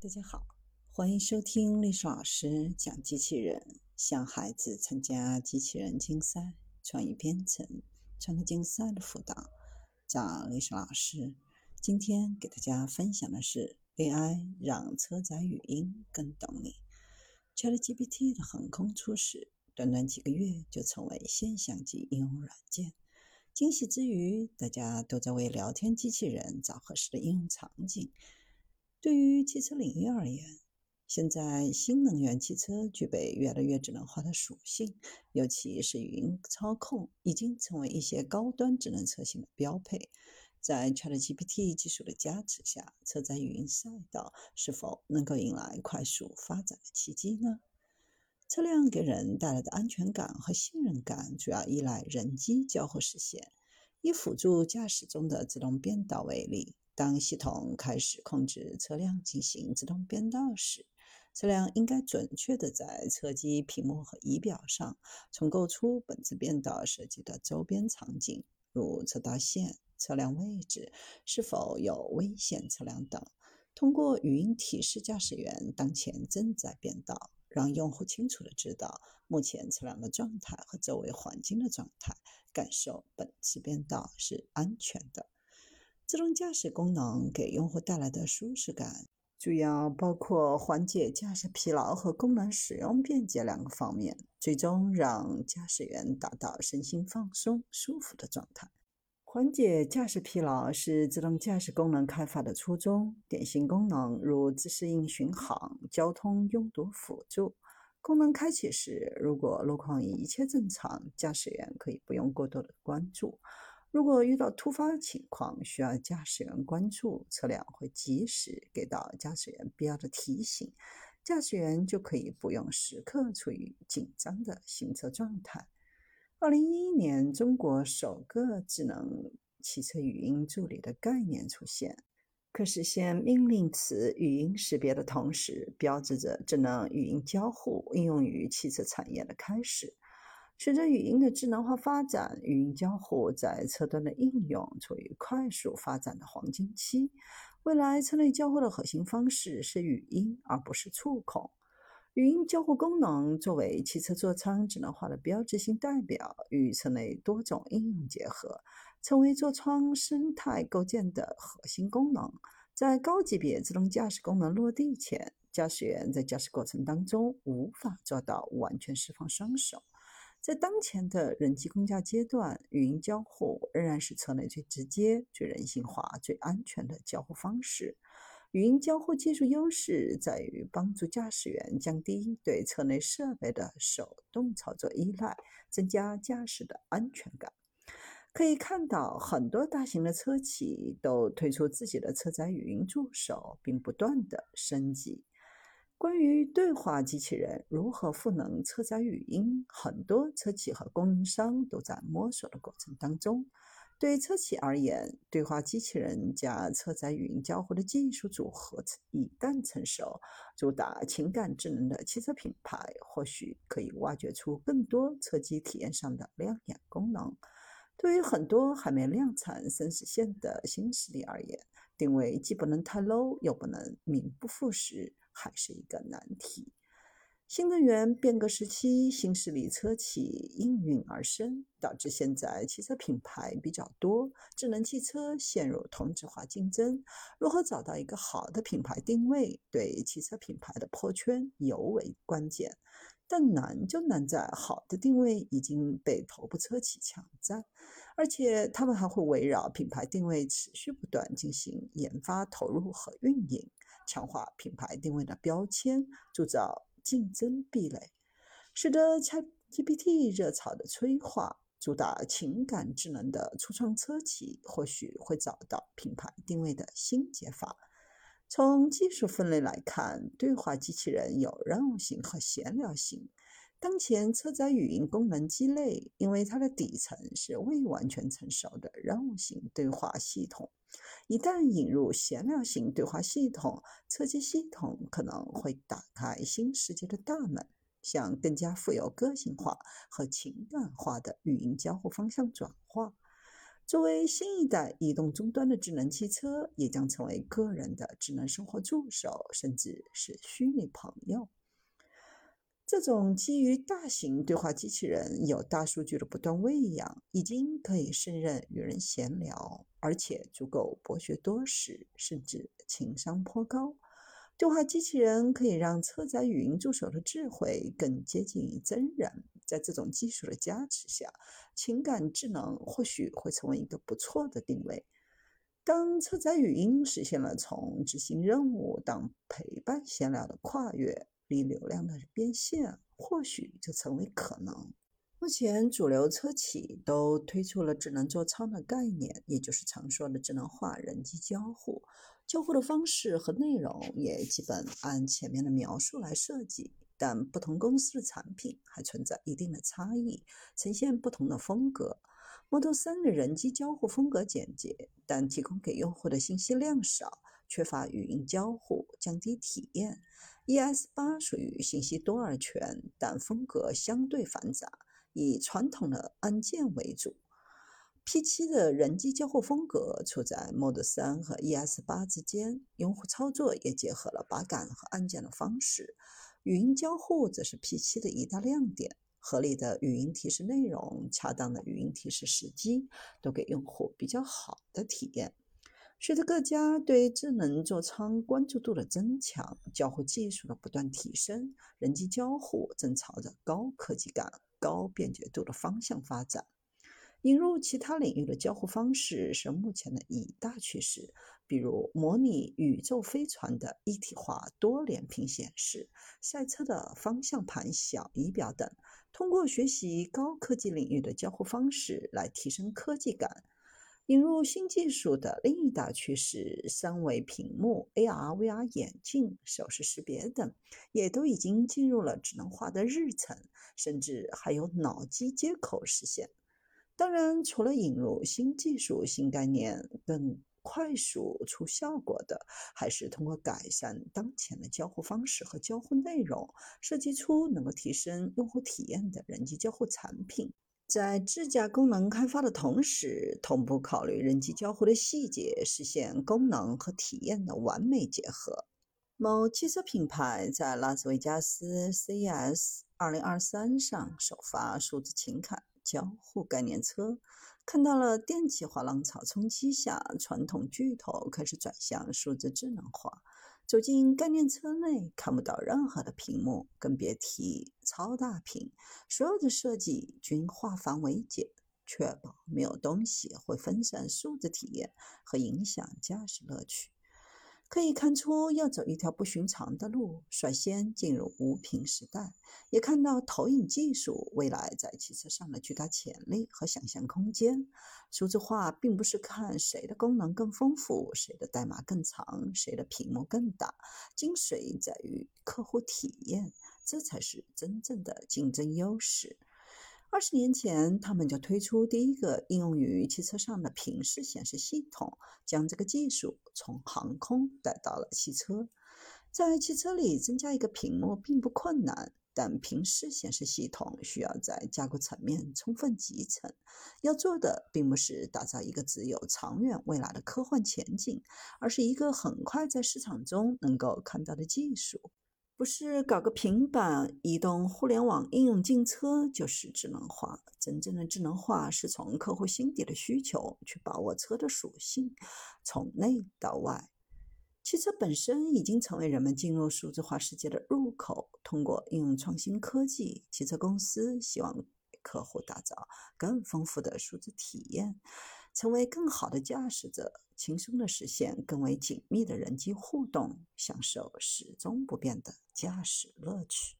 大家好，欢迎收听历史老师讲机器人，向孩子参加机器人竞赛、创意编程、创客竞赛的辅导。讲历史老师今天给大家分享的是 AI 让车载语音更懂你。ChatGPT 的横空出世，短短几个月就成为现象级应用软件。惊喜之余，大家都在为聊天机器人找合适的应用场景。对于汽车领域而言，现在新能源汽车具备越来越智能化的属性，尤其是语音操控，已经成为一些高端智能车型的标配。在 ChatGPT 技术的加持下，车载语音赛道是否能够迎来快速发展的契机呢？车辆给人带来的安全感和信任感，主要依赖人机交互实现。以辅助驾驶中的自动变道为例。当系统开始控制车辆进行自动变道时，车辆应该准确地在车机屏幕和仪表上重构出本次变道设计的周边场景，如车道线、车辆位置、是否有危险车辆等。通过语音提示驾驶员当前正在变道，让用户清楚地知道目前车辆的状态和周围环境的状态，感受本次变道是安全的。自动驾驶功能给用户带来的舒适感，主要包括缓解驾驶疲劳和功能使用便捷两个方面，最终让驾驶员达到身心放松、舒服的状态。缓解驾驶疲劳是自动驾驶功能开发的初衷。典型功能如自适应巡航、交通拥堵辅助。功能开启时，如果路况一切正常，驾驶员可以不用过多的关注。如果遇到突发情况需要驾驶员关注，车辆会及时给到驾驶员必要的提醒，驾驶员就可以不用时刻处于紧张的行车状态。二零一一年，中国首个智能汽车语音助理的概念出现，可实现命令词语音识别的同时，标志着智能语音交互应用于汽车产业的开始。随着语音的智能化发展，语音交互在车端的应用处于快速发展的黄金期。未来车内交互的核心方式是语音，而不是触控。语音交互功能作为汽车座舱智能化的标志性代表，与车内多种应用结合，成为座舱生态构建的核心功能。在高级别自动驾驶功能落地前，驾驶员在驾驶过程当中无法做到完全释放双手。在当前的人机共驾阶段，语音交互仍然是车内最直接、最人性化、最安全的交互方式。语音交互技术优势在于帮助驾驶员降低对车内设备的手动操作依赖，增加驾驶的安全感。可以看到，很多大型的车企都推出自己的车载语音助手，并不断的升级。关于对话机器人如何赋能车载语音，很多车企和供应商都在摸索的过程当中。对车企而言，对话机器人加车载语音交互的技术组合一旦成熟，主打情感智能的汽车品牌或许可以挖掘出更多车机体验上的亮眼功能。对于很多还没量产生死线的新势力而言，定位既不能太 low，又不能名不副实。还是一个难题。新能源变革时期，新势力车企应运而生，导致现在汽车品牌比较多，智能汽车陷入同质化竞争。如何找到一个好的品牌定位，对汽车品牌的破圈尤为关键。但难就难在，好的定位已经被头部车企抢占，而且他们还会围绕品牌定位持续不断进行研发投入和运营。强化品牌定位的标签，铸造竞争壁垒，使得 ChatGPT 热潮的催化，主打情感智能的初创车企或许会找到品牌定位的新解法。从技术分类来看，对话机器人有任务型和闲聊型。当前车载语音功能鸡肋，因为它的底层是未完全成熟的任务型对话系统。一旦引入闲聊型对话系统，车机系统可能会打开新世界的大门，向更加富有个性化和情感化的语音交互方向转化。作为新一代移动终端的智能汽车，也将成为个人的智能生活助手，甚至是虚拟朋友。这种基于大型对话机器人、有大数据的不断喂养，已经可以胜任与人闲聊，而且足够博学多识，甚至情商颇高。对话机器人可以让车载语音助手的智慧更接近于真人。在这种技术的加持下，情感智能或许会成为一个不错的定位。当车载语音实现了从执行任务到陪伴闲聊的跨越，离流量的变现或许就成为可能。目前，主流车企都推出了智能座舱的概念，也就是常说的智能化人机交互。交互的方式和内容也基本按前面的描述来设计，但不同公司的产品还存在一定的差异，呈现不同的风格。Model 3的人机交互风格简洁，但提供给用户的信息量少，缺乏语音交互，降低体验。ES8 属于信息多而全，但风格相对繁杂，以传统的按键为主。P7 的人机交互风格处在 Model 3和 ES8 之间，用户操作也结合了把杆和按键的方式。语音交互则是 P7 的一大亮点，合理的语音提示内容、恰当的语音提示时机，都给用户比较好的体验。随着各家对智能座舱关注度的增强，交互技术的不断提升，人机交互正朝着高科技感、高便捷度的方向发展。引入其他领域的交互方式是目前的一大趋势，比如模拟宇宙飞船的一体化多连屏显示、赛车的方向盘小仪表等。通过学习高科技领域的交互方式来提升科技感。引入新技术的另一大趋势，三维屏幕、AR、VR 眼镜、手势识别等，也都已经进入了智能化的日程，甚至还有脑机接口实现。当然，除了引入新技术、新概念更快速出效果的，还是通过改善当前的交互方式和交互内容，设计出能够提升用户体验的人机交互产品。在智驾功能开发的同时，同步考虑人机交互的细节，实现功能和体验的完美结合。某汽车品牌在拉斯维加斯 CES 2023上首发数字情感。交互概念车看到了电气化浪潮冲击下，传统巨头开始转向数字智能化。走进概念车内，看不到任何的屏幕，更别提超大屏。所有的设计均化繁为简，确保没有东西会分散数字体验和影响驾驶乐趣。可以看出，要走一条不寻常的路，率先进入无屏时代。也看到投影技术未来在汽车上的巨大潜力和想象空间。数字化并不是看谁的功能更丰富，谁的代码更长，谁的屏幕更大，精髓在于客户体验，这才是真正的竞争优势。二十年前，他们就推出第一个应用于汽车上的平视显示系统，将这个技术从航空带到了汽车。在汽车里增加一个屏幕并不困难，但平视显示系统需要在架构层面充分集成。要做的并不是打造一个只有长远未来的科幻前景，而是一个很快在市场中能够看到的技术。不是搞个平板移动互联网应用进车就是智能化。真正的智能化是从客户心底的需求去把握车的属性，从内到外。汽车本身已经成为人们进入数字化世界的入口。通过应用创新科技，汽车公司希望给客户打造更丰富的数字体验。成为更好的驾驶者，轻松地实现更为紧密的人机互动，享受始终不变的驾驶乐趣。